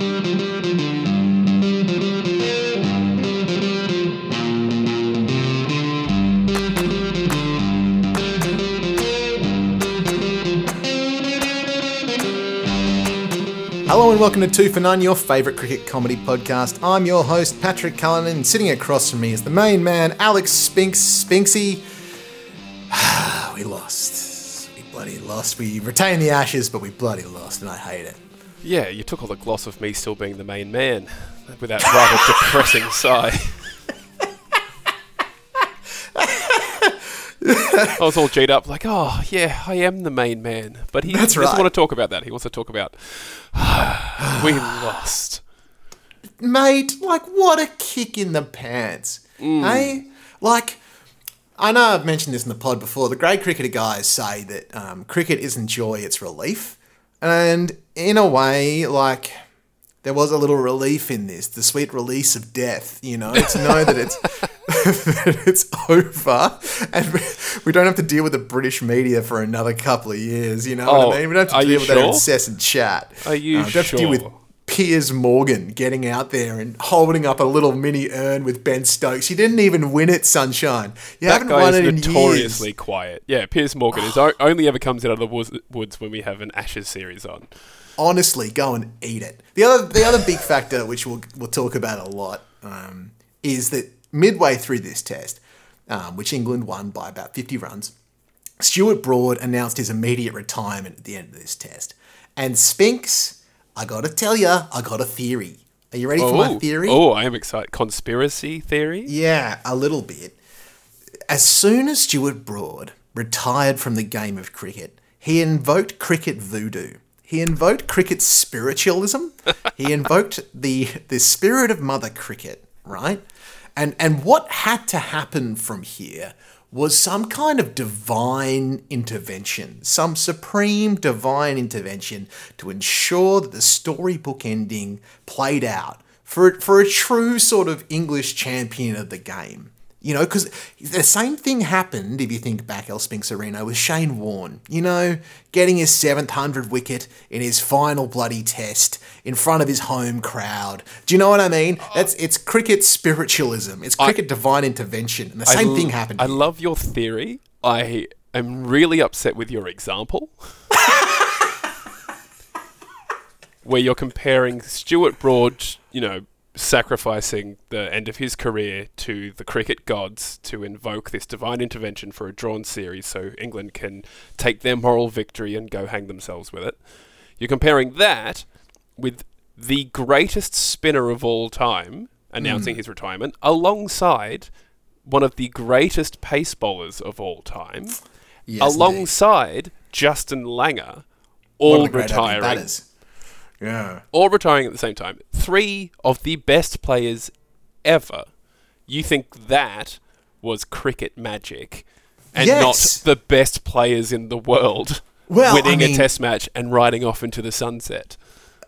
Hello and welcome to Two for None, your favourite cricket comedy podcast. I'm your host, Patrick Cullinan, and sitting across from me is the main man, Alex Spinks Spinksy. we lost. We bloody lost. We retained the ashes, but we bloody lost, and I hate it. Yeah, you took all the gloss of me still being the main man with that rather depressing sigh. I was all G'd up, like, oh, yeah, I am the main man. But he That's doesn't right. want to talk about that. He wants to talk about, we lost. Mate, like, what a kick in the pants. Hey? Like, I know I've mentioned this in the pod before. The great cricketer guys say that um, cricket isn't joy, it's relief. And in a way, like, there was a little relief in this, the sweet release of death, you know, to know that it's that it's over and we- don't have to deal with the British media for another couple of years, you know Oh, what I oh, mean? We don't have to deal with sure? incessant chat. Are you um, have to deal with? Piers Morgan getting out there and holding up a little mini urn with Ben Stokes. You didn't even win it, Sunshine. You That haven't guy won is it notoriously years. quiet. Yeah, Piers Morgan is only ever comes out of the woods when we have an Ashes series on. Honestly, go and eat it. The other, the other big factor, which we'll we'll talk about a lot, um, is that midway through this test, um, which England won by about fifty runs, Stuart Broad announced his immediate retirement at the end of this test. And Spinks, I got to tell you, I got a theory. Are you ready for my theory? oh, I am excited. Conspiracy theory? Yeah, a little bit. As soon as Stuart Broad retired from the game of cricket, he invoked cricket voodoo. He invoked cricket spiritualism. he invoked the the spirit of Mother Cricket, right? And and what had to happen from here was some kind of divine intervention, some supreme divine intervention to ensure that the storybook ending played out for for a true sort of English champion of the game. You know, because the same thing happened, if you think back, El Spinks Arena, with Shane Warne, you know, getting his 700 wicket in his final bloody test in front of his home crowd. Do you know what I mean? Uh, That's It's cricket spiritualism, it's cricket divine intervention. And the same I thing happened. I here. love your theory. I am really upset with your example. where you're comparing Stuart Broad, you know, sacrificing the end of his career to the cricket gods to invoke this divine intervention for a drawn series so England can take their moral victory and go hang themselves with it. You're comparing that with the greatest spinner of all time announcing his retirement alongside one of the greatest pace bowlers of all time Yes, indeed. alongside Justin Langer all retiring. Yeah. all retiring at the same time. Three of the best players ever. You think that was cricket magic and Yes. not the best players in the world Well, I winning a test match and riding off into the sunset.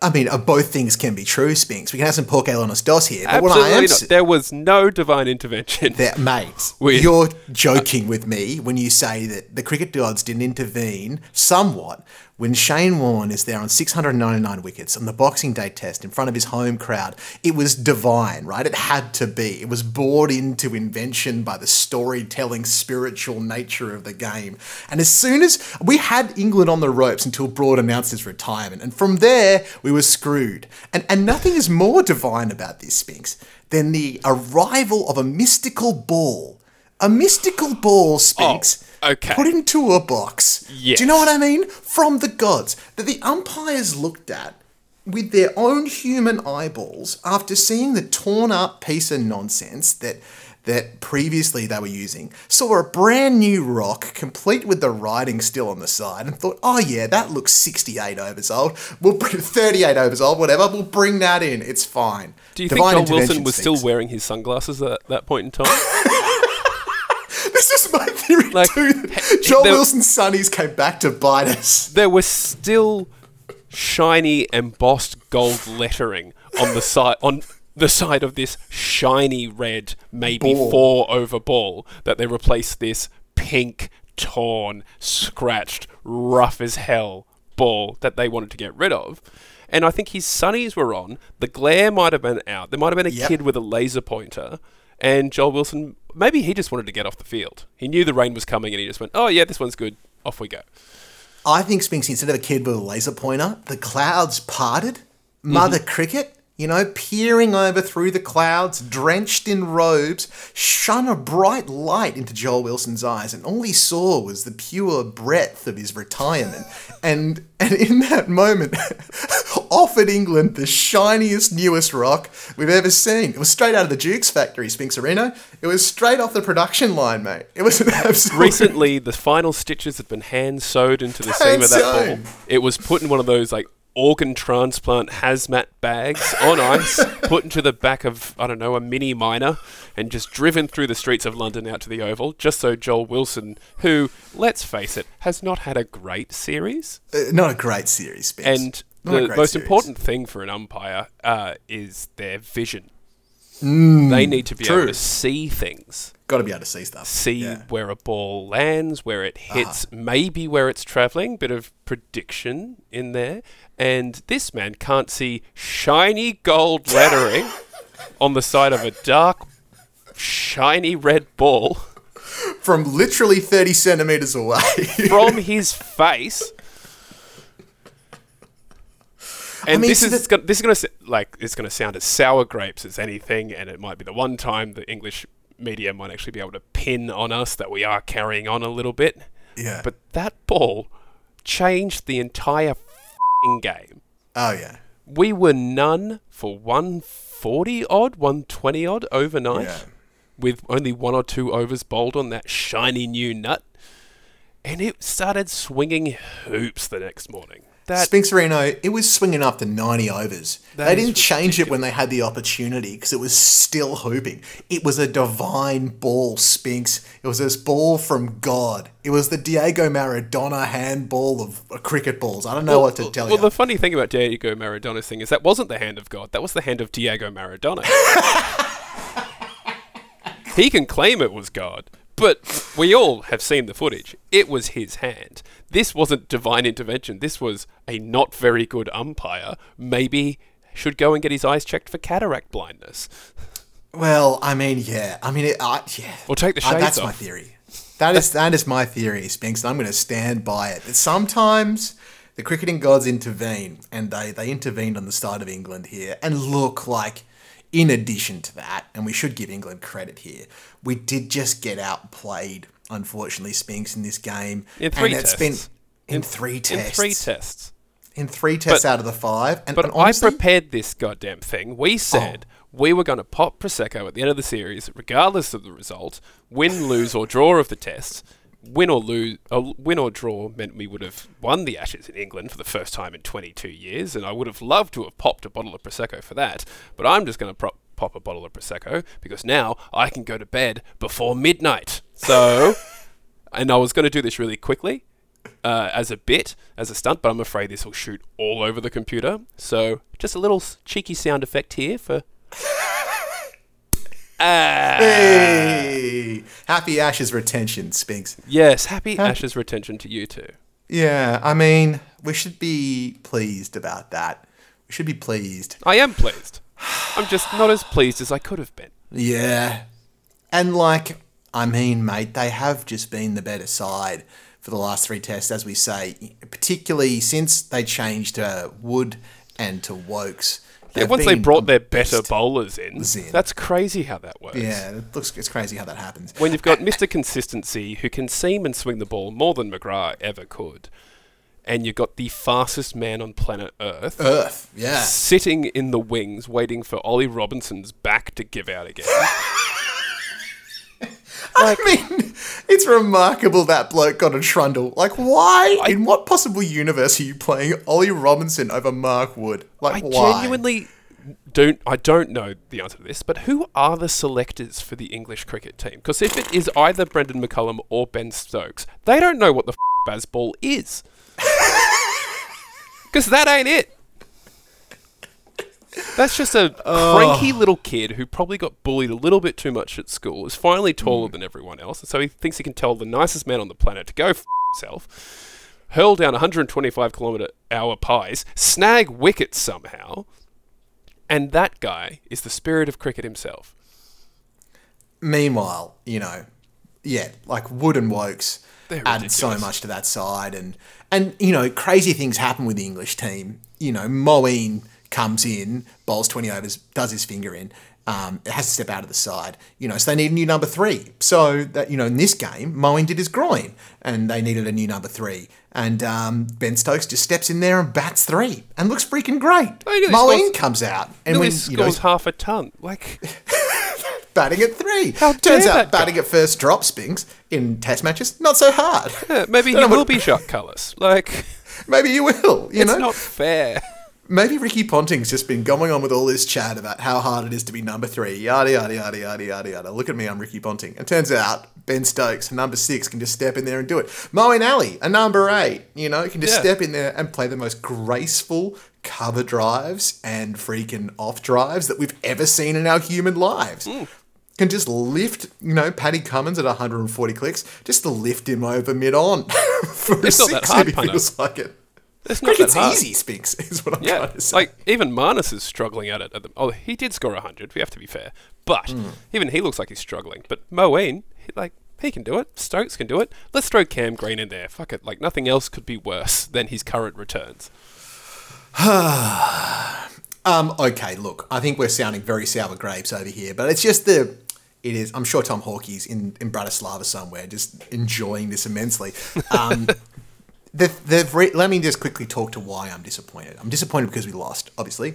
I mean, uh, both things can be true, Spinks. We can have some pork ale on us dos here. But what I Absolutely am not. There was no divine intervention. that, mate, We- you're joking with me when you say that the cricket gods didn't intervene somewhat when Shane Warne is there on 699 wickets on the Boxing Day test in front of his home crowd. It was divine, right? It had to be. It was brought into invention by the storytelling, spiritual nature of the game. And as soon as we had England on the ropes until Broad announced his retirement, and from there we were screwed. And and nothing is more divine about this, Spinks, than the arrival of a mystical ball. A mystical ball, Spinks. Oh, okay. Put into a box. Yes. Do you know what I mean? From the gods. That the umpires looked at with their own human eyeballs after seeing the torn up piece of nonsense that that previously they were using, saw a brand new rock, complete with the writing still on the side, and thought, oh yeah, that looks 68 overs old. We'll bring 38 overs old, whatever, we'll bring that in. It's fine. Do you Divine think John Wilson was still wearing his sunglasses at that point in time? My theory Like, too. Joel there- Wilson's Sonnies came back to bite us. there was still shiny embossed gold lettering on the side on the side of this shiny red maybe Ball. four over ball that they replaced this pink torn scratched rough as hell ball that they wanted to get rid of And I think his sunnies were on. The glare might have been out. There might have been a Yep. kid with a laser pointer. And Joel Wilson, maybe he just wanted to get off the field. He knew the rain was coming and he just went, oh, yeah, this one's good. Off we go. I think Spinks, instead of a kid with a laser pointer, the clouds parted. Mother Mm-hmm. Cricket, you know, peering over through the clouds, drenched in robes, shone a bright light into Joel Wilson's eyes, and all he saw was the pure breadth of his retirement. and and in that moment, offered England the shiniest, newest rock we've ever seen. It was straight out of the Duke's factory, Spinks Arena. It was straight off the production line, mate. It was an absolute Recently, the final stitches had been hand sewed into the seam of that ball. It was put in one of those like organ transplant hazmat bags on ice, put into the back of I don't know a Mini Minor, and just driven through the streets of London out to the Oval, just so Joel Wilson, who let's face it, has not had a great series, Uh, not a great series, Spinks. and Not the most series. important thing for an umpire uh, is their vision. They need to be able Mm, to see things Got to be able to see stuff. see Yeah. where a ball lands, where it hits, maybe where it's traveling, bit of prediction in there. And this man can't see shiny gold lettering on the side of a dark, shiny red ball From literally 30 centimeters away. from his face. And mean, this so is gonna, this is going to like it's going to sound as sour grapes as anything, and it might be the one time the English media might actually be able to pin on us that we are carrying on a little bit. yeah. But that ball changed the entire f***ing game. oh, yeah. We were none for 140 odd, 120 odd overnight, Yeah. with only one or two overs bowled on that shiny new nut. And it started swinging hoops the next morning. That Spinks Reno, it was swinging up to 90 overs. They didn't change it when they had the opportunity because it was still hooping. It was a divine ball, Spinks. It was this ball from God. It was the Diego Maradona handball of uh, cricket balls. I don't know what to tell well, you. Well, the funny thing about Diego Maradona's thing is that wasn't the hand of God. That was the hand of Diego Maradona. he can claim it was God, but we all have seen the footage. It was his hand. This wasn't divine intervention. This was a not very good umpire. Maybe should go and get his eyes checked for cataract blindness. well, I mean, yeah. I mean, it, uh, yeah. Or take the Uh, shades that's my theory. That is that is my theory, Spinks, and I'm going to stand by it. That sometimes the cricketing gods intervene, and they they intervened on the side of England here. And look, like in addition to that, and we should give England credit here, we did just get outplayed, unfortunately, Spinks in this game. In three and it's tests. been in, three tests. In three tests. In three tests But- out of the five. And, But and honestly, I prepared this goddamn thing. We said oh. we were going to pop Prosecco at the end of the series, regardless of the result, win, lose, or draw of the test. Win or lose, uh, win or draw meant we would have won the Ashes in England for the first time in 22 years, and I would have loved to have popped a bottle of prosecco for that. But I'm just going to prop, pop a bottle of prosecco because now I can go to bed before midnight. So, and I was going to do this really quickly uh, as a bit, as a stunt, but I'm afraid this will shoot all over the computer. So just a little cheeky sound effect here for. Ah, hey, happy Ashes retention, Spinks. yes, happy Ashes retention to you too. Yeah, I mean, we should be pleased about that. We should be pleased. I am pleased. I'm just not as pleased as I could have been. Yeah. And like, I mean, mate, they have just been the better side for the last three tests, as we say, particularly since they changed to Wood and to Woakes. Yeah, once they brought their better bowlers in, in. that's crazy how that works. Yeah, it looks it's crazy how that happens. When you've got Mr. Consistency who can seam and swing the ball more than McGrath ever could, and you've got the fastest man on planet Earth Earth, yeah. sitting in the wings waiting for Ollie Robinson's back to give out again. I mean, it's remarkable that bloke got a trundle. Like, why? in what possible universe are you playing Ollie Robinson over Mark Wood? Like, I why? genuinely don't I don't know the answer to this, but who are the selectors for the English cricket team? Because if it is either Brendon McCullum or Ben Stokes, they don't know what the f- Bazball is. Because that ain't it. That's just a cranky little kid who probably got bullied a little bit too much at school, is finally taller mm. than everyone else, and so he thinks he can tell the nicest man on the planet to go f- himself. hurl down 125 kilometre hour pies, snag wickets somehow, and that guy is the spirit of cricket himself. Meanwhile, you know, yeah, like Wood and Woakes added so much to that side, and and you know, crazy things happen with the English team. You know, Moeen comes in, bowls twenty overs, does his finger in. Um, it has to step out of the side, you know. So they need a new number three. So that you know, in this game, Moeen did his groin, and they needed a new number three. And um, Ben Stokes just steps in there and bats three, and looks freaking great. Oh, he nearly Moeen scores- comes out, and when you know, scores half a ton. Like, batting at three. How Turns out that guy. batting at first drop spinks in test matches not so hard. yeah, maybe he will be shot colours. Like, Maybe you will. You it's know, not fair. Maybe Ricky Ponting's just been going on with all this chat about how hard it is to be number three. Yada yada yada yada yada yada. Look at me, I'm Ricky Ponting. And turns out Ben Stokes, number six, can just step in there and do it. Moeen Ali, a number eight, you know, can just Yeah. step in there and play the most graceful cover drives and freaking off drives that we've ever seen in our human lives. Hmm. Can just lift, you know, Paddy Cummins at 140 clicks, just to lift him over mid on for a It's not that hard, punter. feels like it. It's not Cricket's that hard. easy, Spinks, is what I'm Yeah, trying to say. like even Marnus is struggling at it. At the, oh, he did score hundred. We have to be fair, but Hmm. even he looks like he's struggling. But Moeen, he, like he can do it. Stokes can do it. Let's throw Cam Green in there. Fuck it. Like nothing else could be worse than his current returns. Um, okay, look, I think we're sounding very sour grapes over here, but it's just the. It is. I'm sure Tom Hawkey's in, in Bratislava somewhere, just enjoying this immensely. Um, they've, they've re- let me just quickly talk to why I'm disappointed. I'm disappointed because we lost, obviously,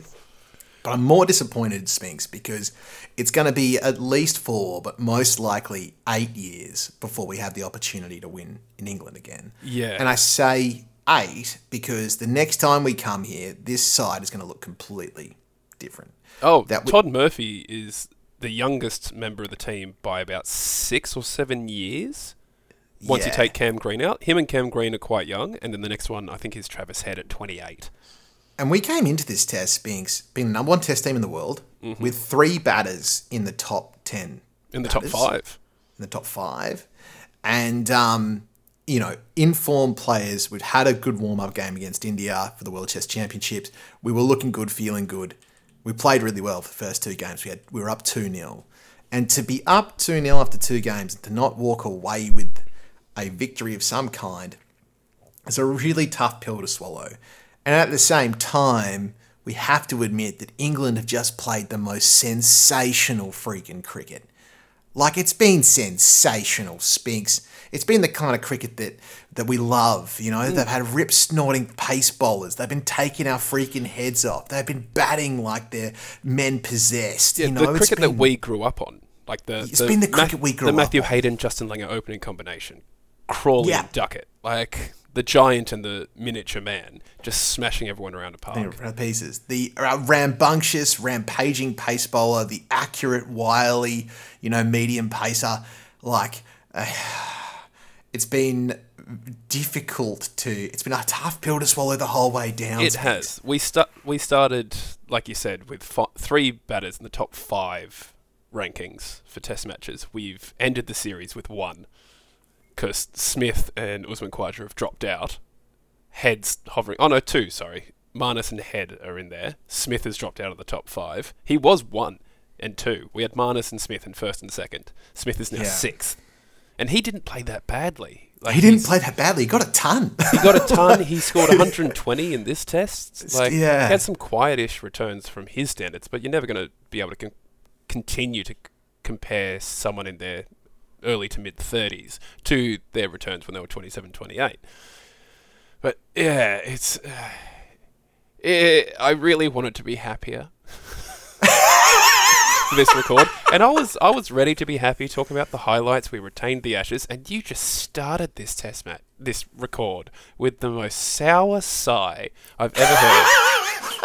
but I'm more disappointed, Spinks, because it's going to be at least four, but most likely eight years before we have the opportunity to win in England again. Yeah. And I say eight because the next time we come here, this side is going to look completely different. Oh, That w- Todd Murphy is the youngest member of the team by about six or seven years. Once you take Cam Green out, him and Cam Green are quite young, and then the next one I think is Travis Head at 28. And we came into this test being being the number one test team in the world with three batters in the top ten. Mm-hmm. In the top five. In the top five. And um, you know, informed players. We'd had a good warm up game against India for the World Test Championships. We were looking good, feeling good. We played really well for the first two games. We had we were up two 0 and to be up two 0 after two games and to not walk away with a victory of some kind is a really tough pill to swallow. And at the same time, we have to admit that England have just played the most sensational freaking cricket. Like it's been sensational, Spinks. It's been the kind of cricket that that we love. You know, mm. they've had rip snorting pace bowlers. They've been taking our freaking heads off. They've been batting like they're men possessed. Yeah, you know, the cricket that we grew up on. Like the It's been the cricket we grew The up Matthew. Hayden Justin Langer opening combination. Crawley Yeah. and Duckett. Like the giant and the miniature man just smashing everyone around a park. Around pieces. The uh, rambunctious, rampaging pace bowler, the accurate, wily, you know, medium pacer. Like, uh, it's been difficult to. It's been a tough pill to swallow the whole way down. It has. We start. We started, like you said, with fi- three batters in the top five rankings for Test matches. We've ended the series with one because Smith and Usman Khawaja have dropped out. Heads hovering. Oh no, two. Sorry, Marnus and Head are in there. Smith has dropped out of the top five. He was one and two. We had Marnus and Smith in first and second. Smith is now Yeah. sixth, and he didn't play that badly. Like He didn't play that badly. He got a ton. he got a ton. He scored 120 in this test. Like, Yeah. he had some quietish returns from his standards, but you're never going to be able to con- continue to c- compare someone in their early to mid 30s to their returns when they were 27, 28. But yeah, it's. Uh, it, I really wanted to be happier. this record, and I was I was ready to be happy talking about the highlights. We retained the Ashes, and you just started this test match, this record, with the most sour sigh I've ever heard.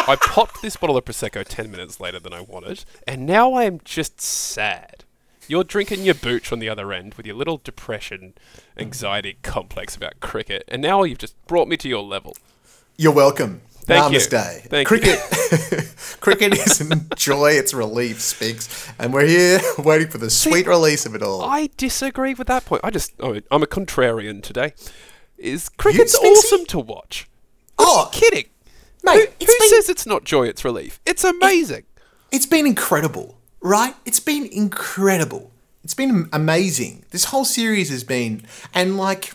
I popped this bottle of prosecco ten minutes later than I wanted, and now I am just sad. You're drinking your booch on the other end with your little depression, anxiety complex about cricket, and now you've just brought me to your level. You're welcome. Thank you. Namaste. Thank you. cricket, cricket is joy. its relief, Speaks, and we're here waiting for the sweet release of it all. I disagree with that point. I just, oh, I'm a contrarian today. is cricket's awesome to watch. Oh, Kidding. mate, Who, who been- says it's not joy, it's relief? It's amazing. It's been incredible, right? It's been incredible. It's been amazing. This whole series has been, and like,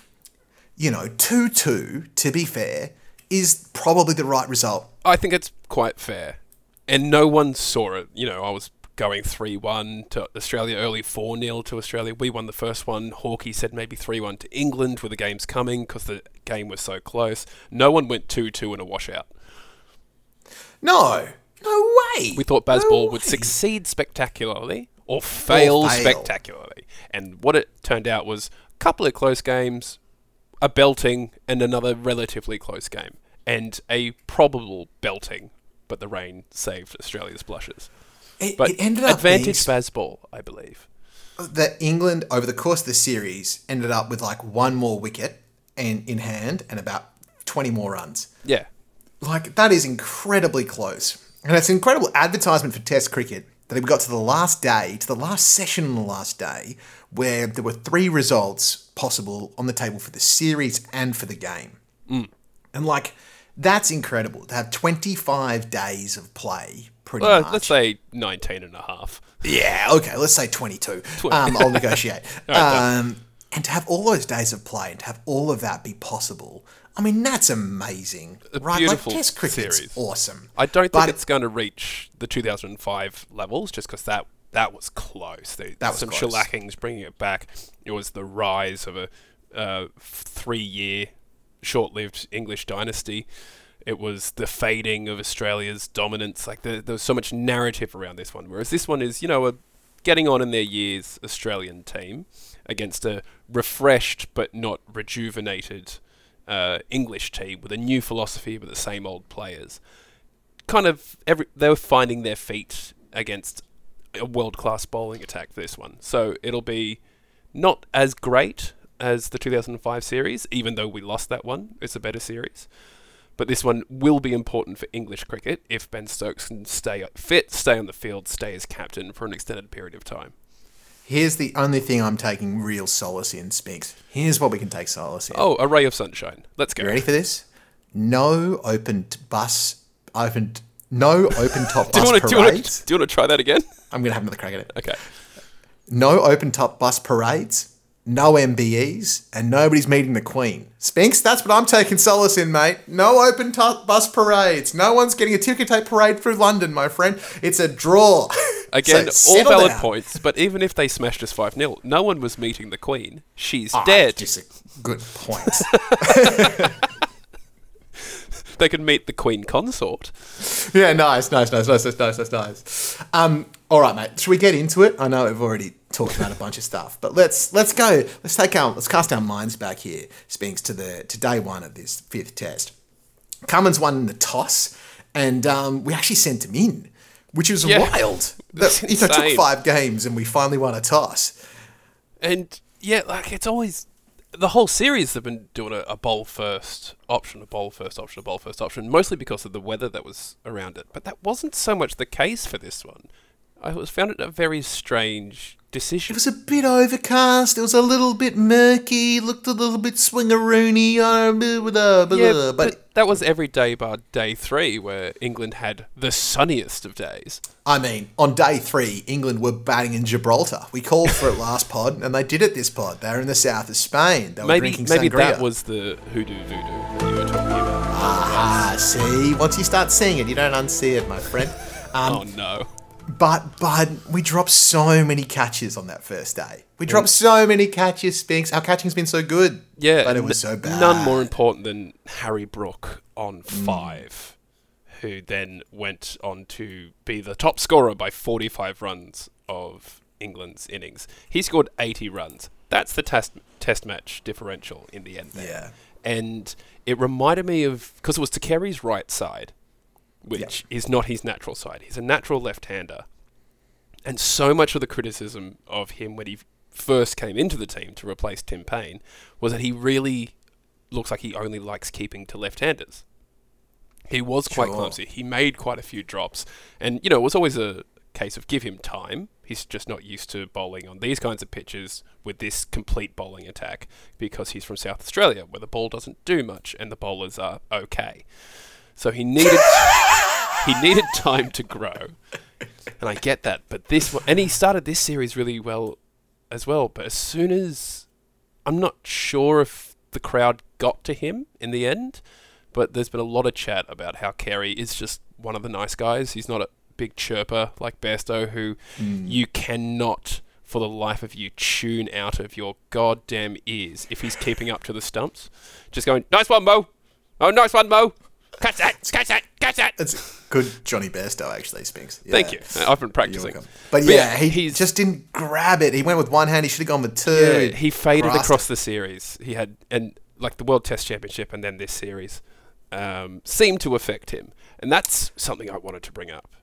you know, 2 2, to be fair, is probably the right result. I think it's quite fair. And no one saw it. You know, I was going 3 1 to Australia early, 4 0 to Australia. We won the first one. Hawkey said maybe 3 1 to England with the games coming because the game was so close. No one went 2 2 in a washout. No, no way. We thought Bazball No would succeed spectacularly or fail, fail. spectacularly. And what it turned out was a couple of close games, a belting, and another relatively close game. And a probable belting, but the rain saved Australia's blushes. It, But it ended up advantage being Bazball, I believe. that England over the course of the series ended up with like one more wicket and in hand and about 20 more runs. Yeah. Like that is incredibly close. And it's an incredible advertisement for test cricket that we got to the last day, to the last session on the last day, where there were three results possible on the table for the series and for the game. And like that's incredible to have 25 days of play pretty Well, much. let's say 19 and a half. Yeah, okay, let's say 22. Um, I'll negotiate. um, and to have all those days of play and to have all of that be possible, I mean, that's amazing. right? beautiful like, Test cricket's series. awesome. I don't think it's going to reach the 2005 levels just because that that was close. There, That was some close. shellackings bringing it back. It was the rise of a uh, three-year, short-lived English dynasty. It was the fading of Australia's dominance. Like the, there was so much narrative around this one, whereas this one is, you know, a getting on in their years Australian team against a refreshed but not rejuvenated uh, English team with a new philosophy but the same old players. Kind of every they were finding their feet against a world class bowling attack for this one. So it'll be not as great as the 2005 series, even though we lost that one. It's a better series. But this one will be important for English cricket if Ben Stokes can stay fit, stay on the field, stay as captain for an extended period of time. Here's the only thing I'm taking real solace in, Spinks. Here's what we can take solace in. Oh, a ray of sunshine. Let's go. You ready for this? No open t- bus, open, t- no open top Do you bus want to do you want parades. do you want to try that again? I'm going to have another crack at it. Okay. No open top bus parades, no MBEs, and nobody's meeting the Queen. Spinks, that's what I'm taking solace in, mate. No open top bus parades. No one's getting a ticker tape parade through London, my friend. It's a draw. Again, so all valid down. points, but even if they smashed us 5 0, no one was meeting the Queen. She's oh, dead. Good point. they could meet the Queen consort. Yeah, nice, nice, nice, nice, nice, nice, nice. Um, all right, mate. Should we get into it? I know we've already talked about a bunch of stuff, but let's let's go. Let's take our let's cast our minds back here. Speaks to the to day one of this fifth test. Cummins won the toss, and um, we actually sent him in which was Yeah. wild. That's That, you know, it took five games, and we finally won a toss. And yeah, like it's always the whole series they've been doing a, a bowl first option, a bowl first option, a bowl first option, mostly because of the weather that was around it. But that wasn't so much the case for this one. I was found it a very strange decision. It was a bit overcast. It was a little bit murky. Looked a little bit blah, blah, yeah, but, that was every day bar day three, where England had the sunniest of days. I mean, on day three, England were batting in Gibraltar. We called for it last pod, and they did it this pod. They were in the south of Spain. They were Maybe drinking maybe sangria. that was the hoodoo voodoo that you were talking about. Ah, see, once you start seeing it, you don't unsee it, my friend. Um, oh no. But but we dropped so many catches on that first day. We dropped so many catches, Spinks. Our catching's been so good. Yeah, but it was so bad. None more important than Harry Brook on Hmm. five, who then went on to be the top scorer by 45 runs of England's innings. He scored 80 runs. That's the test test match differential in the end. There. Yeah. and it reminded me of because it was to Carey's right side, which is not his natural side. He's a natural left-hander, and so much of the criticism of him when he first came into the team to replace Tim Paine was that he really looks like he only likes keeping to left-handers. He was quite Sure. clumsy. He made quite a few drops, and you know it was always a case of give him time. He's just not used to bowling on these kinds of pitches with this complete bowling attack because he's from South Australia where the ball doesn't do much and the bowlers are okay. So he needed he needed time to grow. And I get that, but this and he started this series really well as well, but as soon as I'm not sure if the crowd got to him in the end, but there's been a lot of chat about how Carey is just one of the nice guys. He's not a big chirper like Bairstow, who hmm. you cannot, for the life of you, tune out of your goddamn ears if he's keeping up to the stumps. Just going, nice one, Mo. Oh, nice one, Mo. Catch that, catch that, catch that. It's good Jonny Bairstow, actually, Spinks. Yeah. Thank you. I've been practicing. But, But yeah, he he's- just didn't grab it. He went with one hand. He should have gone with two. Yeah, he faded across the series. He had and like the World Test Championship and then this series um, seemed to affect him, and that's something I wanted to bring up.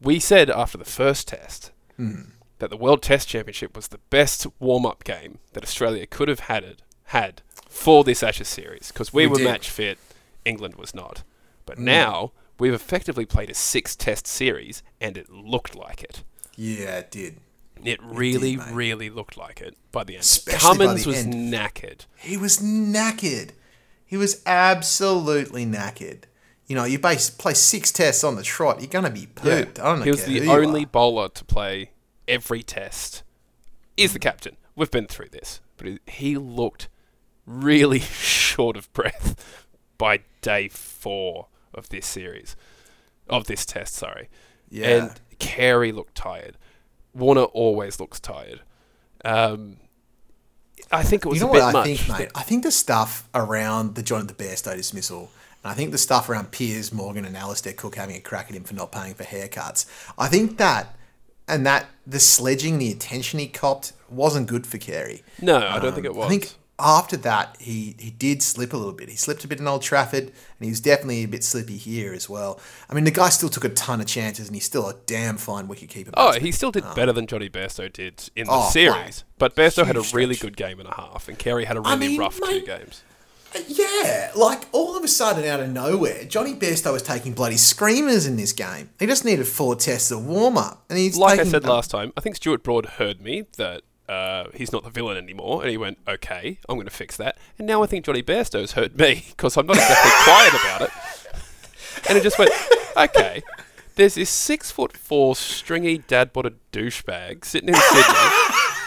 We said after the first test Hmm. that the World Test Championship was the best warm-up game that Australia could have had it, had for this Ashes series because we, We were did. Match fit, England was not. But mm. now we've effectively played a six-test series, and it looked like it. Yeah, it did. It really, mate. really looked like it by the end. Especially Cummins the was end. knackered. He was knackered. He was absolutely knackered. You know, you base, play six tests on the trot, you're going to be pooped. I don't know. He was the only bowler to play every test. Is the mm. captain. We've been through this. But he looked really short of breath by day four of this series. Of this test, sorry. Yeah. And Carey looked tired. Warner always looks tired. Um, I think it was You know a bit I much. think, mate? I think the stuff around the Jonathan Bairstow dismissal, and I think the stuff around Piers Morgan and Alastair Cook having a crack at him for not paying for haircuts, I think that and that the sledging, the attention he copped, wasn't good for Carey. No, I don't think it was. Um, I think after that, he, he did slip a little bit. He slipped a bit in Old Trafford, and he was definitely a bit slippy here as well. I mean, the guy still took a ton of chances, and he's still a damn fine wicketkeeper. Oh, batsman. he still did ah. better than Jonny Bairstow did in the Oh, series. mate. But Bairstow had a really stretch. good game and a half, and Carey had a really I mean, rough two games. Uh, yeah, like all of a sudden out of nowhere, Jonny Bairstow was taking bloody screamers in this game. He just needed four tests of warm up, and he's Like I said last time, I think Stuart Broad heard me that uh, he's not the villain anymore, and he went, "Okay, I'm going to fix that." And now I think Jonny Bairstow's hurt me because I'm not exactly quiet about it. And it just went, "Okay." There's this six foot four stringy dad botted douchebag sitting in Sydney,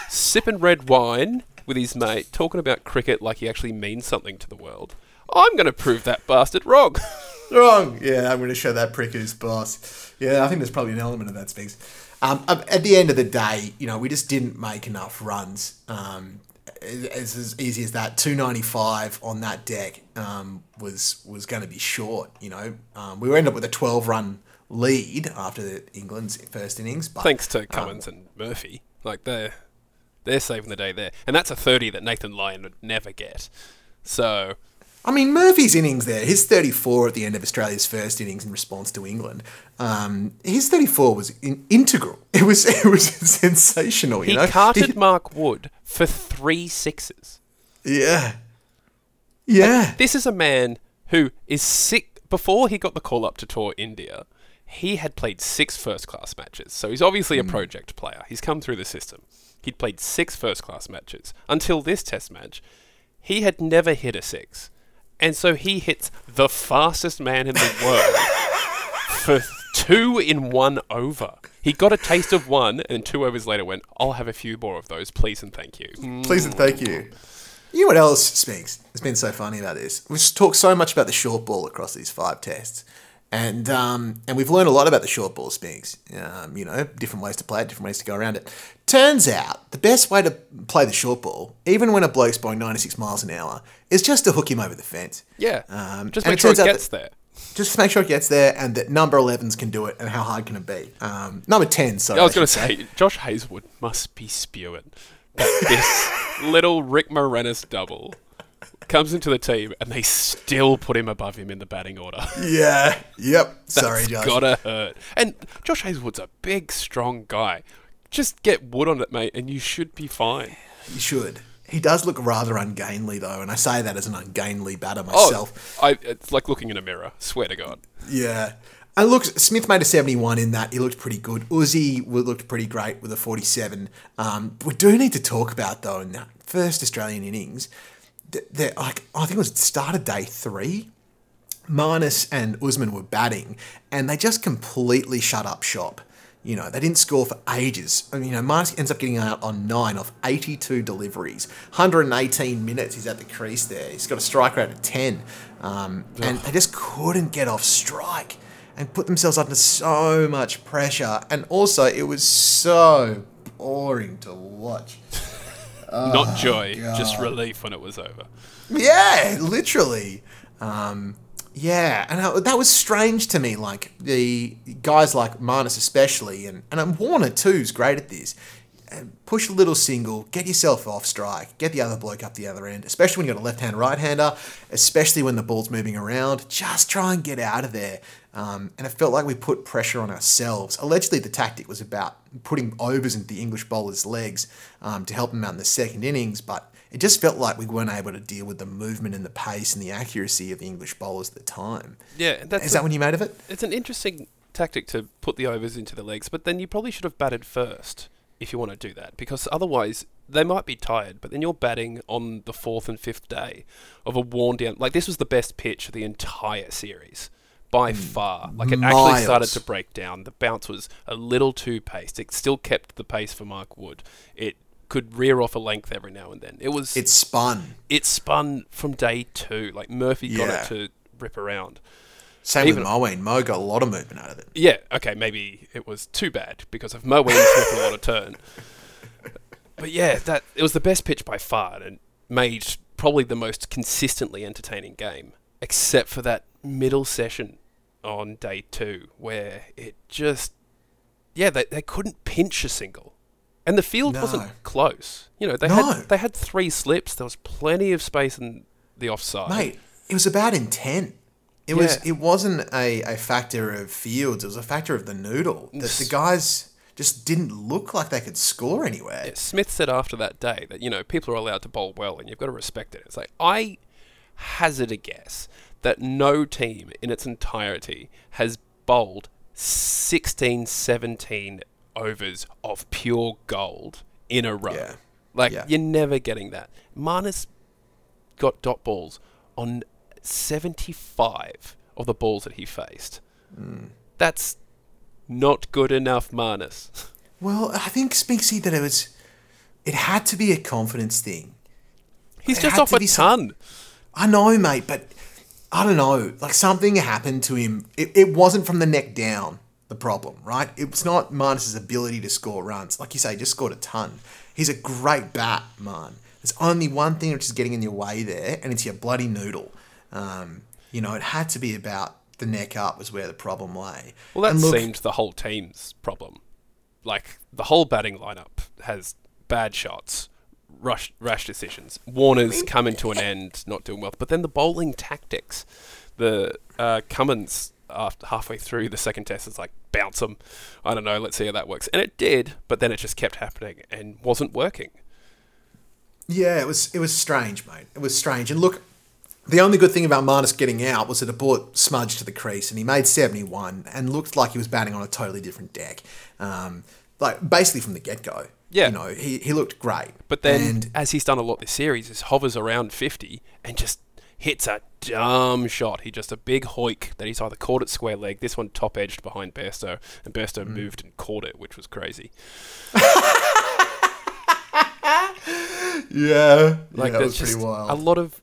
sipping red wine with his mate, talking about cricket like he actually means something to the world. I'm going to prove that bastard wrong. Wrong. Yeah, I'm going to show that prick who's boss. Yeah, I think there's probably an element of that, Speaks. Um, at the end of the day, you know, we just didn't make enough runs. Um, it's as easy as that. 295 on that deck um, was was going to be short. You know, um, we ended up with a 12 run lead after the England's first innings. But Thanks to Cummins and Murphy. Like they're they're saving the day there. And that's a thirty that Nathan Lyon would never get. So I mean, Murphy's innings there, his 34 at the end of Australia's first innings in response to England, um, his 34 was in- integral. It was it was sensational, you he know. carted He- Mark Wood for three sixes. yeah, yeah, This is a man who is sick before he got the call up to tour India. He had played six first class matches, so he's obviously a project player. He's come through the system. He'd played six first class matches until this test match. He had never hit a six, and so he hits the fastest man in the world for two in one over. He got a taste of one, and two overs later went, "I'll have a few more of those, please and thank you." Please and thank you. You know what else speaks? It's been so funny about this. We've talked so much about the short ball across these five tests, and um, and we've learned a lot about the short ball speaks. Um, you know, different ways to play it, different ways to go around it. Turns out the best way to play the short ball, even when a bloke's blowing 96 miles an hour, is just to hook him over the fence. Yeah, Um, just make it sure it gets there. Just to make sure it gets there, and that number 11s can do it, and how hard can it be? Um, number 10, sorry. I was going to say, Josh Hazlewood must be spewing this little Rick Moranis double comes into the team and they still put him above him in the batting order. Yeah. Yep. Sorry, Josh. gotta hurt. And Josh Hazlewood's a big, strong guy. Just get wood on it, mate, and you should be fine. You should. He does look rather ungainly, though, and I say that as an ungainly batter Oh, myself. I, it's like looking in a mirror. Swear to God. Yeah. And look, Smith made a 71 in that. He looked pretty good. Uzi looked pretty great with a 47. Um, we do need to talk about, though, in that first Australian innings, they're like, I think it was the start of day three. Marnus and Usman were batting, and they just completely shut up shop. You know, they didn't score for ages. I mean, you know, Marnus ends up getting out on nine off 82 deliveries. 118 minutes he's at the crease there. He's got a strike rate of 10. Um, and they just couldn't get off strike and put themselves under so much pressure. And also, it was so boring to watch. Not joy, just relief when it was over. Yeah, literally. Um, yeah, and I, that was strange to me. Like the guys like Marnus, especially, and and Warner too's great at this. Push a little single, get yourself off strike, get the other bloke up the other end, especially when you've got a left hand right hander, especially when the ball's moving around. Just try and get out of there. Um, and it felt like we put pressure on ourselves. Allegedly, the tactic was about putting overs into the English bowlers' legs um, to help them out in the second innings, but it just felt like we weren't able to deal with the movement and the pace and the accuracy of the English bowlers at the time. Yeah, that's Is a- that what you made of it? it's an interesting tactic to put the overs into the legs, but then you probably should have batted first if you want to do that, because otherwise they might be tired, but then you're batting on the fourth and fifth day of a worn down. Like this was the best pitch of the entire series by mm. far. Like it actually started to break down. The bounce was a little too paced. It still kept the pace for Mark Wood. It could rear off a length every now and then. It was It spun. it spun from day two. Like Murphy got Yeah. it to rip around. Same Even- with Moeen. Mo got a lot of movement out of it. Yeah, okay, maybe it was too bad because of Mo Williams making a lot of turn. But yeah, that it was the best pitch by far and made probably the most consistently entertaining game, except for that middle session on day two where it just yeah they, they couldn't pinch a single, and the field No. wasn't close. You know they No. had they had three slips. There was plenty of space in the offside. Mate, it was about intent. It was. It wasn't a, a factor of fields. It was a factor of the noodle. That the guys just didn't look like they could score anywhere. Yeah, Smith said after that day that you know people are allowed to bowl well and you've got to respect it. It's like I hazard a guess that no team in its entirety has bowled 16, 17 overs of pure gold in a row. Yeah. Like Yeah. you're never getting that. Marnus got dot balls on 75 of the balls that he faced. Hmm. That's not good enough, Marnus. Well, I think Spinksy that it was. It had to be a confidence thing. He's It just off a be some- I know, mate, but I don't know. Like something happened to him. It, it wasn't from the neck down. The problem, right? It's not Marnus's ability to score runs. Like you say, he just scored a ton. He's a great bat, man. There's only one thing which is getting in your way there, and it's your bloody noodle. Um, you know, it had to be about the neck up was where the problem lay. Well, that look, seemed the whole team's problem. Like the whole batting lineup has bad shots, rush, rash decisions. Warner's coming to an end, not doing well. But then the bowling tactics, the uh, Cummins after halfway through the second test is like bounce them. I don't know. Let's see how that works. And it did, but then it just kept happening and wasn't working. Yeah, it was it was strange, mate. It was strange. And look, the only good thing about Marnus getting out was that it brought Smudge to the crease, and he made seventy one, and looked like he was batting on a totally different deck. Um, like basically from the get go. Yeah. you know, he, he looked great. But then, and as he's done a lot this series, is hovers around 50 and just hits a dumb shot. He just a big hoik that he's either caught at square leg, this one top edged behind Bairstow, and Bairstow mm. moved and caught it, which was crazy. yeah, Like yeah, there's was pretty wild. a lot of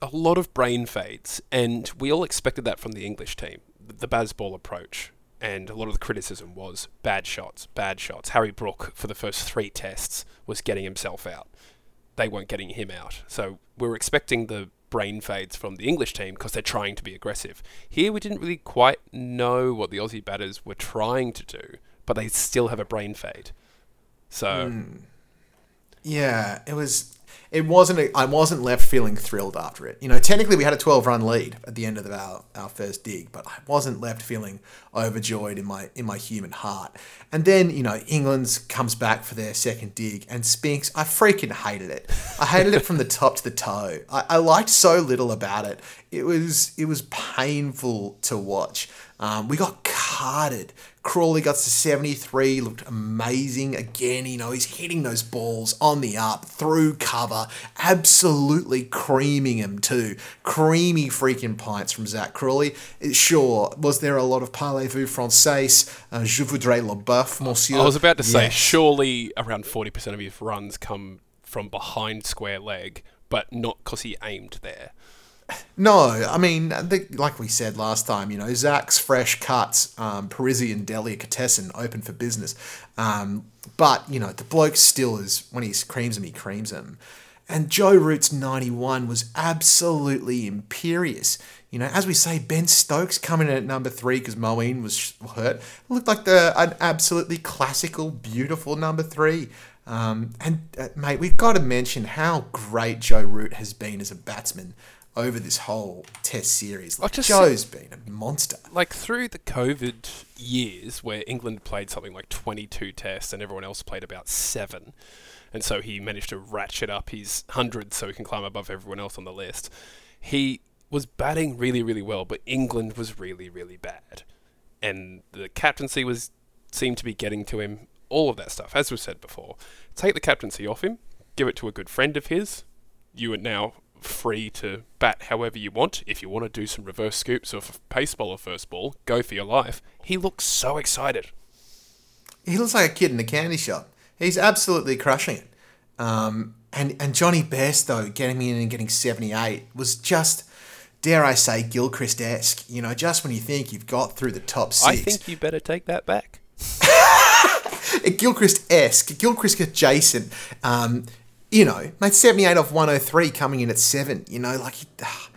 a lot of brain fades, and we all expected that from the English team, the, the Bazball approach. And a lot of the criticism was bad shots, bad shots. Harry Brook, for the first three tests, was getting himself out. They weren't getting him out. So we were expecting the brain fades from the English team because they're trying to be aggressive. Here we didn't really quite know what the Aussie batters were trying to do, but they still have a brain fade. So hmm. Yeah, it was. It wasn't. A, I wasn't left feeling thrilled after it. You know, technically we had a 12 run lead at the end of our, our first dig, but I wasn't left feeling overjoyed in my in my human heart. And then you know, England's comes back for their second dig, and Spinks. I freaking hated it. I hated it from the top to the toe. I, I liked so little about it. It was it was painful to watch. Um, we got Crawley got to 73, looked amazing again. You know, he's hitting those balls on the up, through cover, absolutely creaming him too. Creamy freaking pints from Zak Crawley. Sure, was there a lot of parlez-vous français? Uh, je voudrais le boeuf, monsieur. I was about to say, Yes. surely around 40% of his runs come from behind square leg, but not because he aimed there. No, I mean, the, like we said last time, you know, Zak's fresh cuts, um, Parisi and Delicatessen open for business. Um, but, you know, the bloke still is, when he creams him, he creams him. And Joe Root's 91 was absolutely imperious. You know, as we say, Ben Stokes coming in at number three because Moeen was hurt. Looked like the an absolutely classical, beautiful number three. Um, and, uh, mate, we've got to mention how great Joe Root has been as a batsman over this whole test series. Like, Joe's been a monster. Like through the COVID years where England played something like 22 tests and everyone else played about seven, and so he managed to ratchet up his 100 so he can climb above everyone else on the list, he was batting really, really well, but England was really, really bad. And the captaincy was seemed to be getting to him, all of that stuff. As we said before, take the captaincy off him, give it to a good friend of his. You are now free to bat however you want. If you want to do some reverse scoops or pace ball or first ball, go for your life. He looks so excited. He looks like a kid in a candy shop. He's absolutely crushing it. Um, and, and Jonny Bairstow getting in and getting 78 was just, dare I say, Gilchrist-esque. You know, just when you think you've got through the top six. I think you better take that back. Gilchrist-esque, Gilchrist adjacent. Um, you know, made 78 off 103 coming in at 7. You know, like,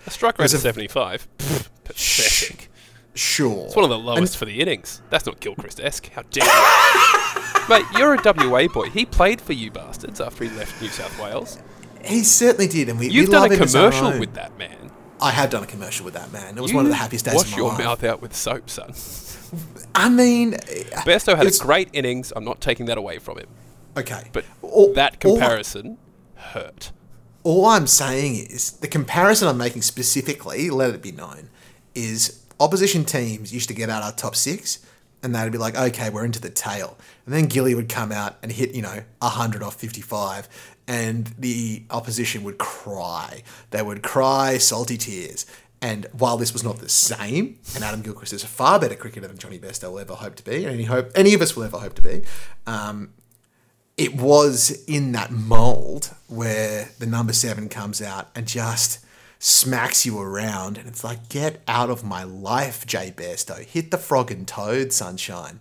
A strike rate of 75. Pfft, Pathetic. sure. It's one of the lowest for the innings. That's not Gilchrist-esque. How dare you? Mate, you're a WA boy. He played for you bastards after he left New South Wales. He certainly did. And we, You've we done love a him as our commercial with that man. I have done a commercial with that man. It was You one of the happiest days of my life. Wash your mouth out with soap, son. I mean, Besto had a great innings. I'm not taking that away from him. okay, But All- that comparison hurt. all I'm saying is the comparison I'm making specifically, let it be known, is opposition teams used to get out our top six and they'd be like, okay, we're into the tail. And then Gilly would come out and hit, you know, 100 off 55 and the opposition would cry. They would cry salty tears. And while this was not the same, and Adam Gilchrist is a far better cricketer than Jonny Bairstow will ever hope to be, and any hope any of us will ever hope to be, um, it was in that mold where the number seven comes out and just smacks you around, and it's like, get out of my life, Jay Bairstow. Hit the frog and toad, sunshine.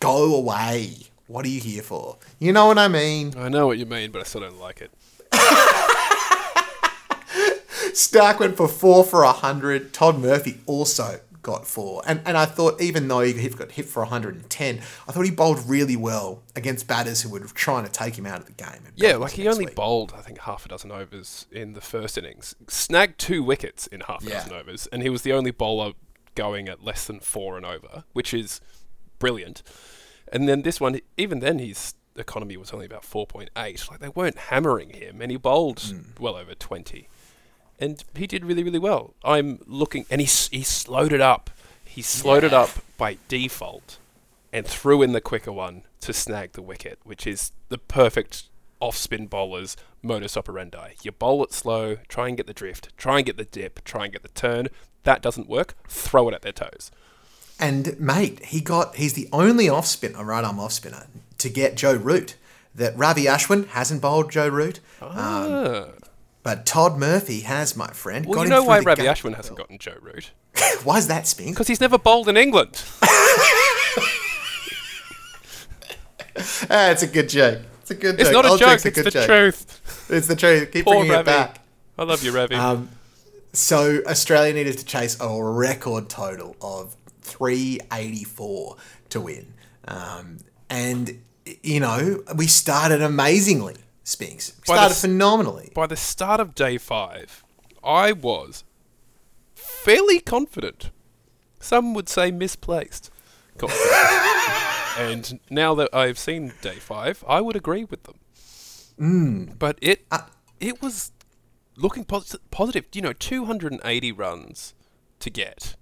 Go away. What are you here for? You know what I mean? I know what you mean, but I still don't like it. Stark went for four for a hundred. Todd Murphy also got four, and and I thought even though he got hit for 110, I thought he bowled really well against batters who were trying to take him out of the game. Yeah, like he only week. bowled, I think, half a dozen overs in the first innings. Snagged two wickets in half a Yeah. dozen overs, and he was the only bowler going at less than four and over, which is brilliant. And then this one, even then, his economy was only about 4.8. Like, they weren't hammering him, and he bowled Hmm. well over 20. And he did really, really well. I'm looking, and he, s- he slowed it up. He slowed it up by default and threw in the quicker one to snag the wicket, which is the perfect off spin bowler's modus operandi. You bowl it slow, try and get the drift, try and get the dip, try and get the turn. That doesn't work, throw it at their toes. And mate, he got he's the only off spinner, right arm off spinner, to get Joe Root. That Ravi Ashwin hasn't bowled Joe Root, Ah. But Todd Murphy has, my friend. well, got you know why gap. Ashwin hasn't gotten Joe Root? Why is that, Spink? Because he's never bowled in England. Ah, it's a good joke. It's a good joke. It's joke. not a joke, it's the joke. truth. It's the truth. Keep Poor bringing it back. I love you, Ravi. Um, so Australia needed to chase a record total of 384 to win. Um, and, you know, we started amazingly. Spinks. By the Started s- phenomenally. By the start of day five, I was fairly confident. Some would say misplaced. And now that I've seen day five, I would agree with them. Mm. But it Uh, it was looking posi- positive. You know, 280 runs to get,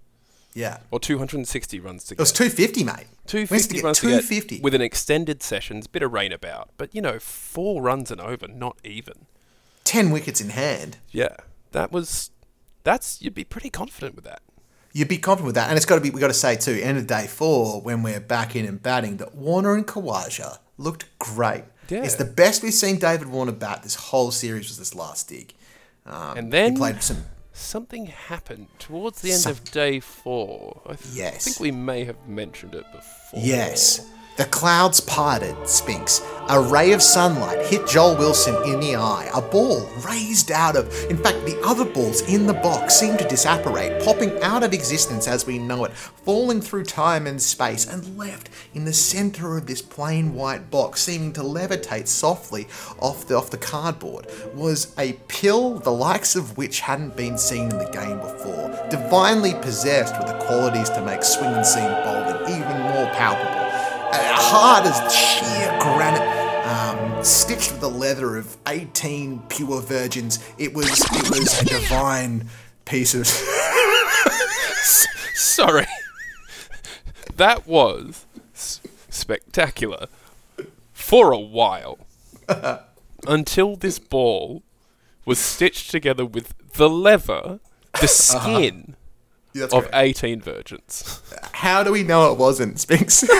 Yeah. or 260 runs to get It was 250, mate. Two We used to fifty runs 250. get with an extended sessions, bit of rain about, but you know, four runs and over, not even. 10 wickets in hand. Yeah, that was. That's you'd be pretty confident with that. You'd be confident with that. And it's got to be, we got to say too, end of day four, when we're back in and batting, that Warner and Khawaja looked great. Yeah. It's the best we've seen David Warner bat this whole series was this last dig. Um, And then- he played some. Something happened towards the end Some- of day four. I th- Yes. think we may have mentioned it before. Yes. The clouds parted, Spinks. A ray of sunlight hit Joel Wilson in the eye. A ball raised out of. In fact, the other balls in the box seemed to disapparate, popping out of existence as we know it, falling through time and space, and left in the centre of this plain white box, seeming to levitate softly off the, off the cardboard, was a pill the likes of which hadn't been seen in the game before, divinely possessed with the qualities to make swing and seam bowling even more palpable hard as sheer granite, um, stitched with the leather of 18 pure virgins. It was it was a divine piece of. Sorry. that was s- spectacular for a while. Until this ball was stitched together with the leather, the skin That's of great. 18 virgins. How do we know it wasn't Spinks?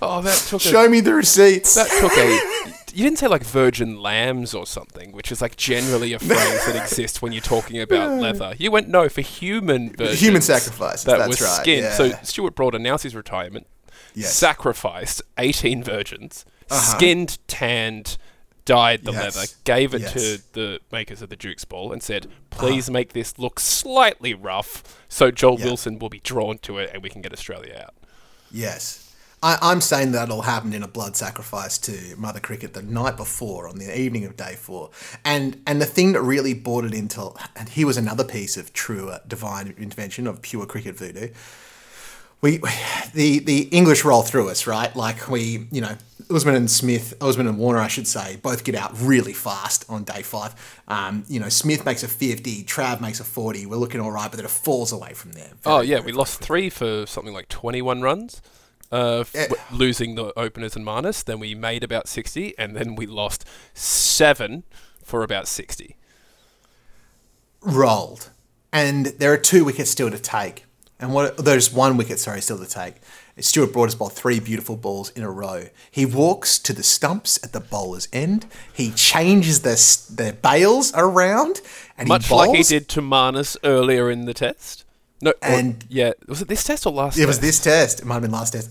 Oh, that took a Show me the receipts. That took a. You didn't say like virgin lambs or something, which is like generally a phrase that exists when you're talking about leather. You went no for human virgins. Human sacrifices, That that's was right, skin. So. Stuart Broad announced his retirement, Yes. sacrificed 18 virgins, Uh-huh. skinned, tanned, dyed the Yes. leather, gave it Yes. to the makers of the Duke's Ball, and said, "Please make this look slightly rough, so Joel Yeah. Wilson will be drawn to it, and we can get Australia out." Yes. I, I'm saying that all happened in a blood sacrifice to Mother Cricket the night before, on the evening of day four. And and the thing that really brought it into, and here was another piece of true uh, divine intervention of pure cricket voodoo. We, the the English roll through us, right? Like we, you know, Usman and Smith, Usman and Warner, I should say, both get out really fast on day five. Um, you know, Smith makes a 50, Trav makes a 40. We're looking all right, but then it falls away from there. Oh yeah, we lost three for something like twenty-one runs, uh, f- Yeah. losing the openers and minus. Then we made about sixty, and then we lost seven for about sixty. rolled, and there are two wickets still to take. And what there's one wicket, sorry, still to take. Stuart Broad has bowled three beautiful balls in a row. He walks to the stumps at the bowler's end. He changes the the bails around, and Much he bowls. like he did to Marnus earlier in the test. No, or- And- yeah, was it this test or last? Test? It was this test. It might have been last test.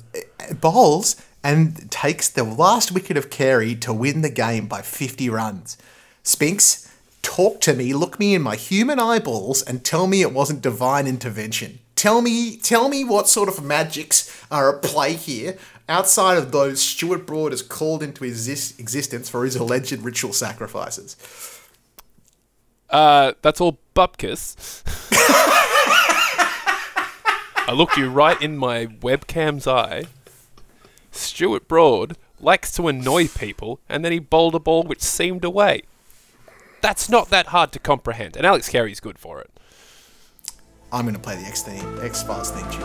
Bowls and takes the last wicket of Carey to win the game by 50 runs. Spinks, talk to me, look me in my human eyeballs, and tell me it wasn't divine intervention. Tell me, tell me what sort of magics are at play here outside of those Stuart Broad has called into exist- existence for his alleged ritual sacrifices. Uh, that's all bupkis. I looked you right in my webcam's eye. Stuart Broad likes to annoy people, and then he bowled a ball which seemed away. That's not that hard to comprehend, and Alex Carey's good for it. I'm going to play the X theme, X Files theme tune.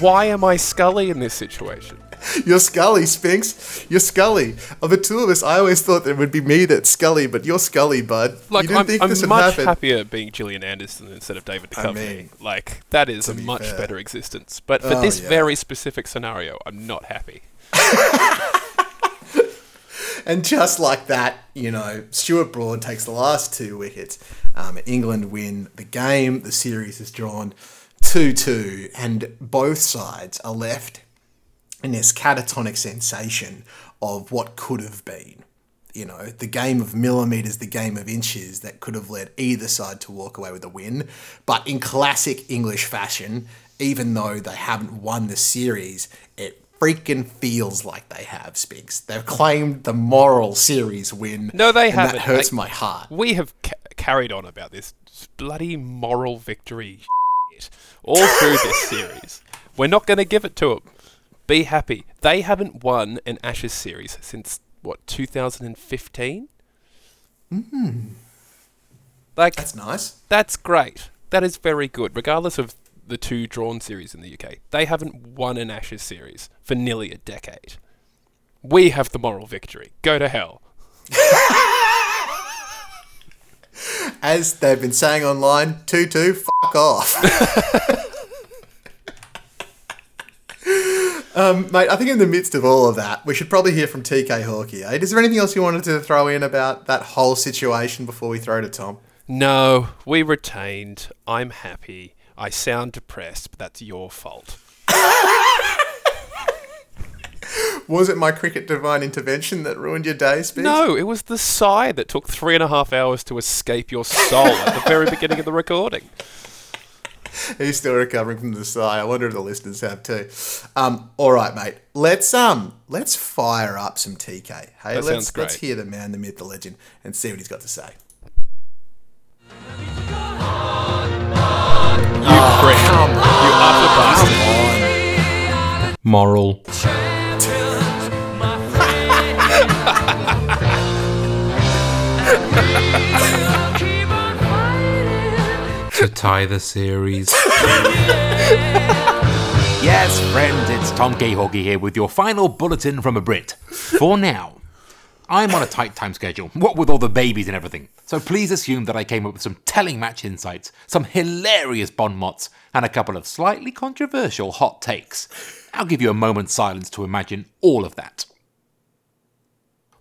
Why am I Scully in this situation? You're Scully, Spinks. You're Scully. Of the two of us, I always thought it would be me that's Scully, but you're Scully, bud. Like, you didn't I'm, think I'm this would much happen. happier being Gillian Anderson instead of David Duchovny. mean, like, that is a be much fair. better existence. But for Oh, this yeah. very specific scenario, I'm not happy. And just like that, you know, Stuart Broad takes the last two wickets. Um, England win the game. The series is drawn 2 2, and both sides are left in this catatonic sensation of what could have been. you know, the game of millimeters, the game of inches that could have led either side to walk away with a win. But in classic English fashion, even though they haven't won the series, it freaking feels like they have, Spinks. They've claimed the moral series win. No, they and haven't. That hurts They- my heart. We have ca- carried on about this bloody moral victory all through this series. We're not going to give it to them. Be happy. They haven't won an Ashes series since what 2015. Mm. Like That's nice. that's great. That is very good, regardless of the two drawn series in the UK. They haven't won an Ashes series for nearly a decade. We have the moral victory. Go to hell. As they've been saying online, 2 2, fuck off. um, mate, I think in the midst of all of that, we should probably hear from TK Hawkey. Eh? Is there anything else you wanted to throw in about that whole situation before we throw to Tom? No, we retained. I'm happy. I sound depressed, but that's your fault. Was it my cricket divine intervention that ruined your day, Speeds? No, it was the sigh that took three and a half hours to escape your soul at the very beginning of the recording. He's still recovering from the sigh. I wonder if the listeners have too. Um, all right, mate. Let's um, let's fire up some TK. Hey, That let's sounds let's hear the man, the myth, the legend, and see what he's got to say. You prick. You utter bastard. Moral. to tie the series. Yes, friends, it's Tom K. Here with your final bulletin from a Brit. For now, I'm on a tight time schedule, what with all the babies and everything. So please assume that I came up with some telling match insights, some hilarious bon mots, and a couple of slightly controversial hot takes. I'll give you a moment's silence to imagine all of that.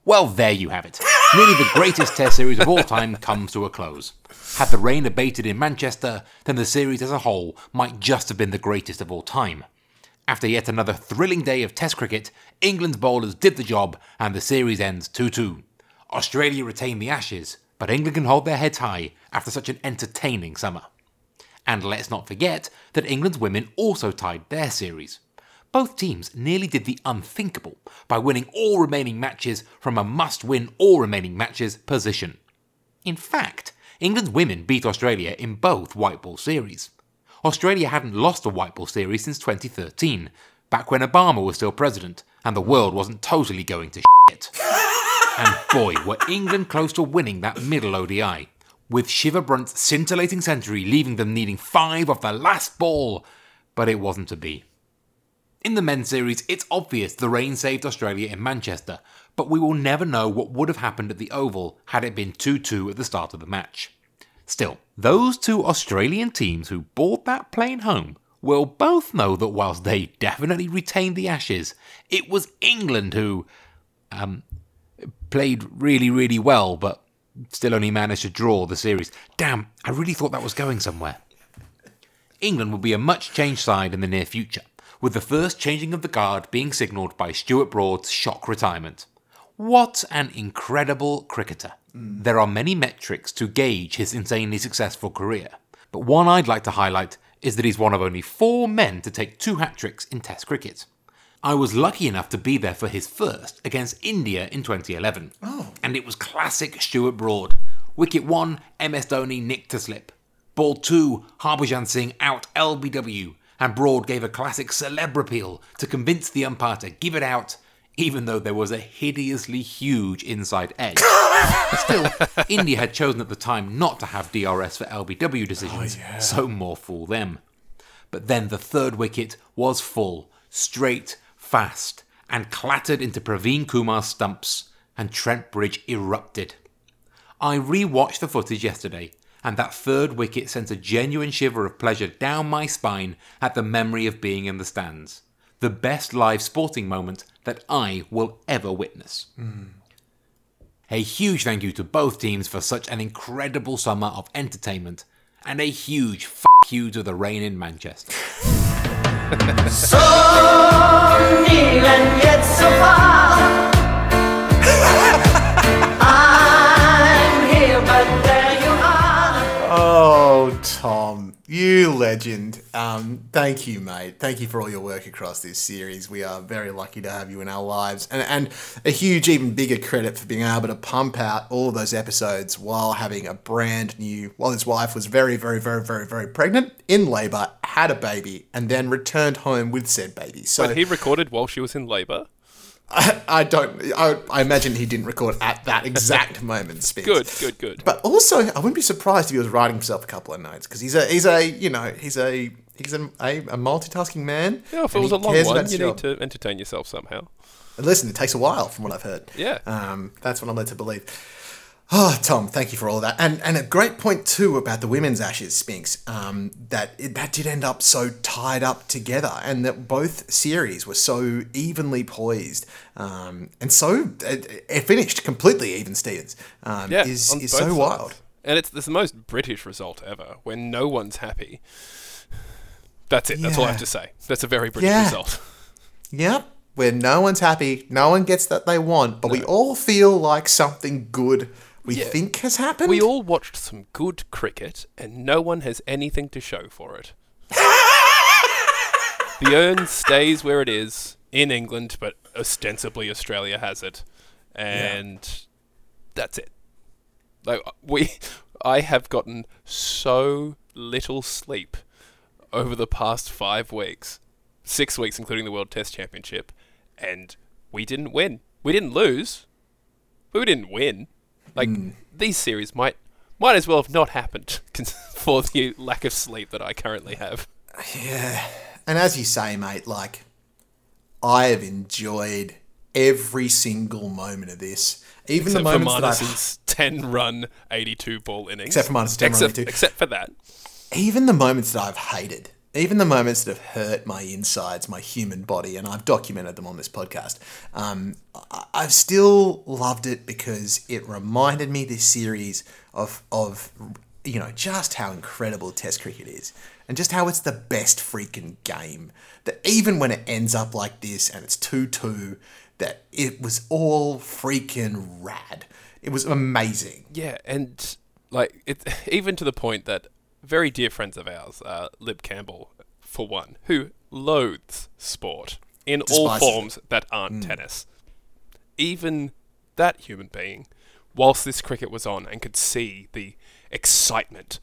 Well, there you have it. Nearly the greatest Test series of all time comes to a close. Had the rain abated in Manchester, then the series as a whole might just have been the greatest of all time. After yet another thrilling day of Test cricket, England's bowlers did the job and the series ends 2 2. Australia retain the Ashes, but England can hold their heads high after such an entertaining summer. And let's not forget that England's women also tied their series. Both teams nearly did the unthinkable by winning all remaining matches from a must win all remaining matches position. In fact, England's women beat Australia in both white ball series. Australia hadn't lost a white ball series since 2013, back when Obama was still president and the world wasn't totally going to shit. And boy, were England close to winning that middle ODI, with Sciver-Brunt's scintillating century leaving them needing five off the last ball, but it wasn't to be. In the men's series, it's obvious the rain saved Australia in Manchester, but we will never know what would have happened at the Oval had it been 2 2 at the start of the match. Still, those two Australian teams who brought that plane home will both know that whilst they definitely retained the Ashes, it was England who um, played really, really well, but still only managed to draw the series. Damn, I really thought that was going somewhere. England will be a much changed side in the near future, with the first changing of the guard being signalled by Stuart Broad's shock retirement. What an incredible cricketer. There are many metrics to gauge his insanely successful career, but one I'd like to highlight is that he's one of only four men to take two hat tricks in Test cricket. I was lucky enough to be there for his first against India in 2011. And it was classic Stuart Broad. Wicket 1, MS Dhoni nicked to slip. Ball 2, Harbhajan Singh out LBW. And Broad gave a classic celeb appeal to convince the umpire to give it out, even though there was a hideously huge inside edge. Still, India had chosen at the time not to have DRS for LBW decisions, oh, so more fool them. But then the third wicket was full, straight, fast, and clattered into Praveen Kumar's stumps, and Trent Bridge erupted. I re-watched the footage yesterday, and that third wicket sent a genuine shiver of pleasure down my spine at the memory of being in the stands. The best live sporting moment that I will ever witness. A huge thank you to both teams for such an incredible summer of entertainment, and a huge f you to the rain in Manchester. So near and yet so far. Tom, you legend. Um, thank you, mate. Thank you for all your work across this series. We are very lucky to have you in our lives. And, and a huge, even bigger credit for being able to pump out all of those episodes while having a brand new, while his wife was very, very, very, very, very pregnant, in labour, had a baby, and then returned home with said baby. So But he recorded while she was in labour. I, I don't, I, I imagine he didn't record at that exact moment, Spence. Good, good, good. But also, I wouldn't be surprised if he was writing himself a couple of notes because he's a he's a you know he's a he's a, a, a multitasking man. Yeah, if it was a long one, you need to entertain yourself somehow. And Listen, it takes a while, from what I've heard. Yeah. um, that's what I'm led to believe. Oh, Tom, thank you for all that, and and a great point too about the women's Ashes, Spinks. Um, that it, that did end up so tied up together, and that both series were so evenly poised, um, and so it, it finished completely even Stevens. Um, Yeah, is is so sides. wild. And it's, it's the most British result ever, when no one's happy. That's it. That's all I have to say. That's a very British Yeah. result. Yep. Where no one's happy, no one gets that they want, but we all feel like something good we Yeah. think has happened. We all watched some good cricket, and no one has anything to show for it. the urn stays where it is in England, but ostensibly Australia has it, and that's it. Like we, I have gotten so little sleep over the past five weeks, six weeks, including the World Test Championship, and we didn't win. We didn't lose, we didn't win. Like hmm. these series might might as well have not happened for the lack of sleep that I currently have. Yeah. And as you say, mate, like, I have enjoyed every single moment of this. Even Except the for moments that I've, ten run, eighty two ball innings. Except for 10 run except, 82. except for that. even the moments that I've hated, even the moments that have hurt my insides, my human body, and I've documented them on this podcast, um, I've still loved it because it reminded me this series of of you know just how incredible Test cricket is, and just how it's the best freaking game. That even when it ends up like this and it's two two, that it was all freaking rad. It was amazing. Yeah, and like it, even to the point that very dear friends of ours, uh, Lib Campbell, for one, who loathes sport in all Despises it. forms that aren't tennis. Even that human being, whilst this cricket was on, and could see the excitement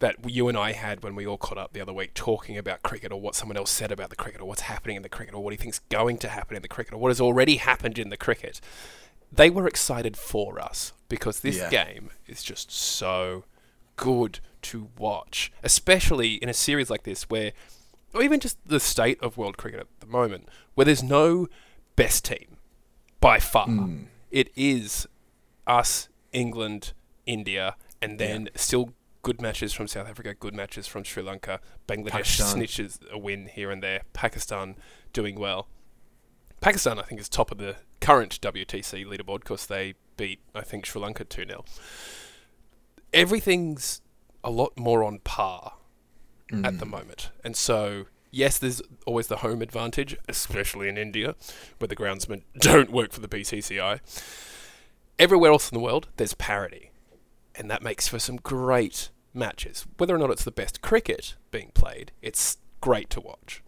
that you and I had when we all caught up the other week talking about cricket or what someone else said about the cricket or what's happening in the cricket or what he thinks going to happen in the cricket or what has already happened in the cricket. They were excited for us because this Yeah. game is just so good to watch, especially in a series like this where or even just the state of world cricket at the moment, where there's no best team by far. Hmm. It is us, England, India, and then still good matches from South Africa, good matches from Sri Lanka, Bangladesh Pakistan. snitches a win here and there, Pakistan doing well. Pakistan, I think, is top of the current WTC leaderboard because they beat, I think, Sri Lanka 2 0. Everything's a lot more on par at the moment. And so, yes, there's always the home advantage, especially in India, where the groundsmen don't work for the BCCI. Everywhere else in the world, there's parity. And that makes for some great matches. Whether or not it's the best cricket being played, it's great to watch.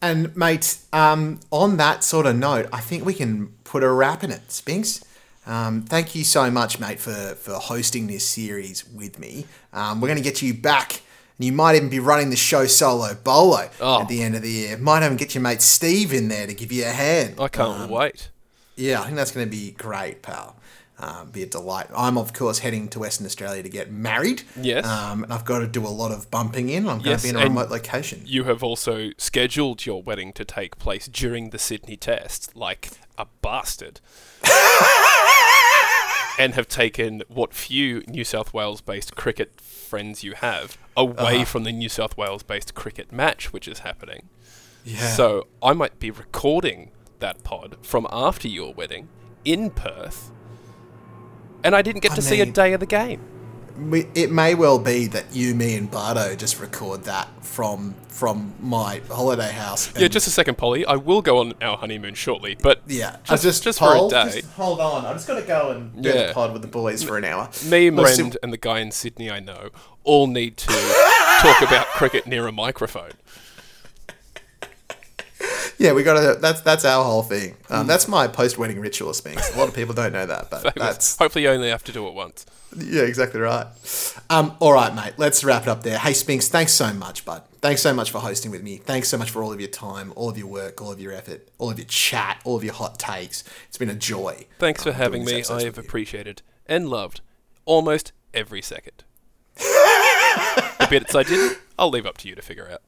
And mate, um, on that sort of note, I think we can put a wrap in it. Spinks, um, thank you so much, mate, for for hosting this series with me. Um, we're going to get you back, and you might even be running the show solo bolo Oh. at the end of the year. Might even get your mate Steve in there to give you a hand. I can't Um, wait. Yeah, I think that's going to be great, pal. Um, be a delight. I'm of course heading to Western Australia to get married. Yes. Um, and I've got to do a lot of bumping in. I'm going Yes, to be in a remote location. You have also scheduled your wedding to take place during the Sydney test, like a bastard. and have taken what few New South Wales based cricket friends you have away Uh-huh. from the New South Wales based cricket match which is happening. Yeah. So I might be recording that pod from after your wedding in Perth. And I didn't get I to see a day of the game. We, it may well be that you, me, and Bardo just record that from from my holiday house. Yeah, just a second, Polly. I will go on our honeymoon shortly, but yeah. just, just just Paul, for a day. hold on. I'm just gonna go and do Yeah. the pod with the boys for an hour. Me, Look, so- Mrend, and the guy in Sydney I know all need to talk about cricket near a microphone. Yeah, we got to. That's that's our whole thing. Um, That's my post-wedding ritual, Spinks. A lot of people don't know that, but that's Hopefully, you only have to do it once. yeah, exactly right. Um, all right, mate. Let's wrap it up there. Hey, Spinks, thanks so much, bud. Thanks so much for hosting with me. Thanks so much for all of your time, all of your work, all of your effort, all of your chat, all of your hot takes. It's been a joy. Thanks for um, having me. I have appreciated and loved almost every second. the bits I didn't, I'll leave up to you to figure out.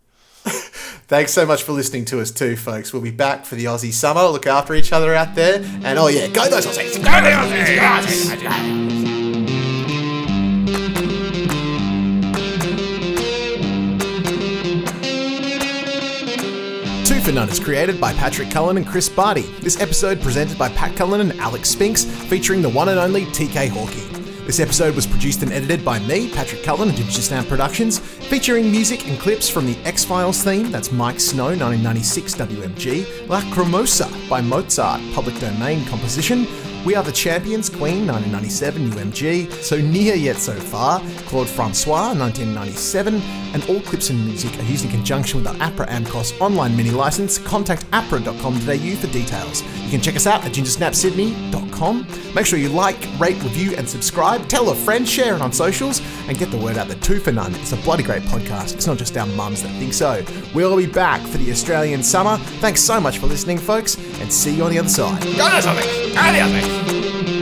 Thanks so much for listening to us too, folks. We'll be back for the Aussie summer. Look after each other out there, and oh yeah, go those Aussies! Go the Aussies! Two for None is created by Patrick Cullen and Chris Barty. This episode presented by Pat Cullen and Alex Spinks, featuring the one and only TK Hawkey. This episode was produced and edited by me, Patrick Cullen, at Digital Snap Productions, featuring music and clips from the X Files theme, that's Mike Snow, 1996 WMG, La Cremosa by Mozart, public domain composition, We Are the Champions, Queen, 1997 UMG, So Near Yet So Far, Claude Francois, 1997, and all clips and music are used in conjunction with the APRA AMCOS online mini license. Contact apra.com.au for details. You can check us out at gingersnapsydney.com. Make sure you like, rate, review, and subscribe. Tell a friend, share it on socials, and get the word out that Two for None is a bloody great podcast. It's not just our mums that think so. We'll be back for the Australian summer. Thanks so much for listening, folks, and see you on the other side. Go to something. Go Thank you.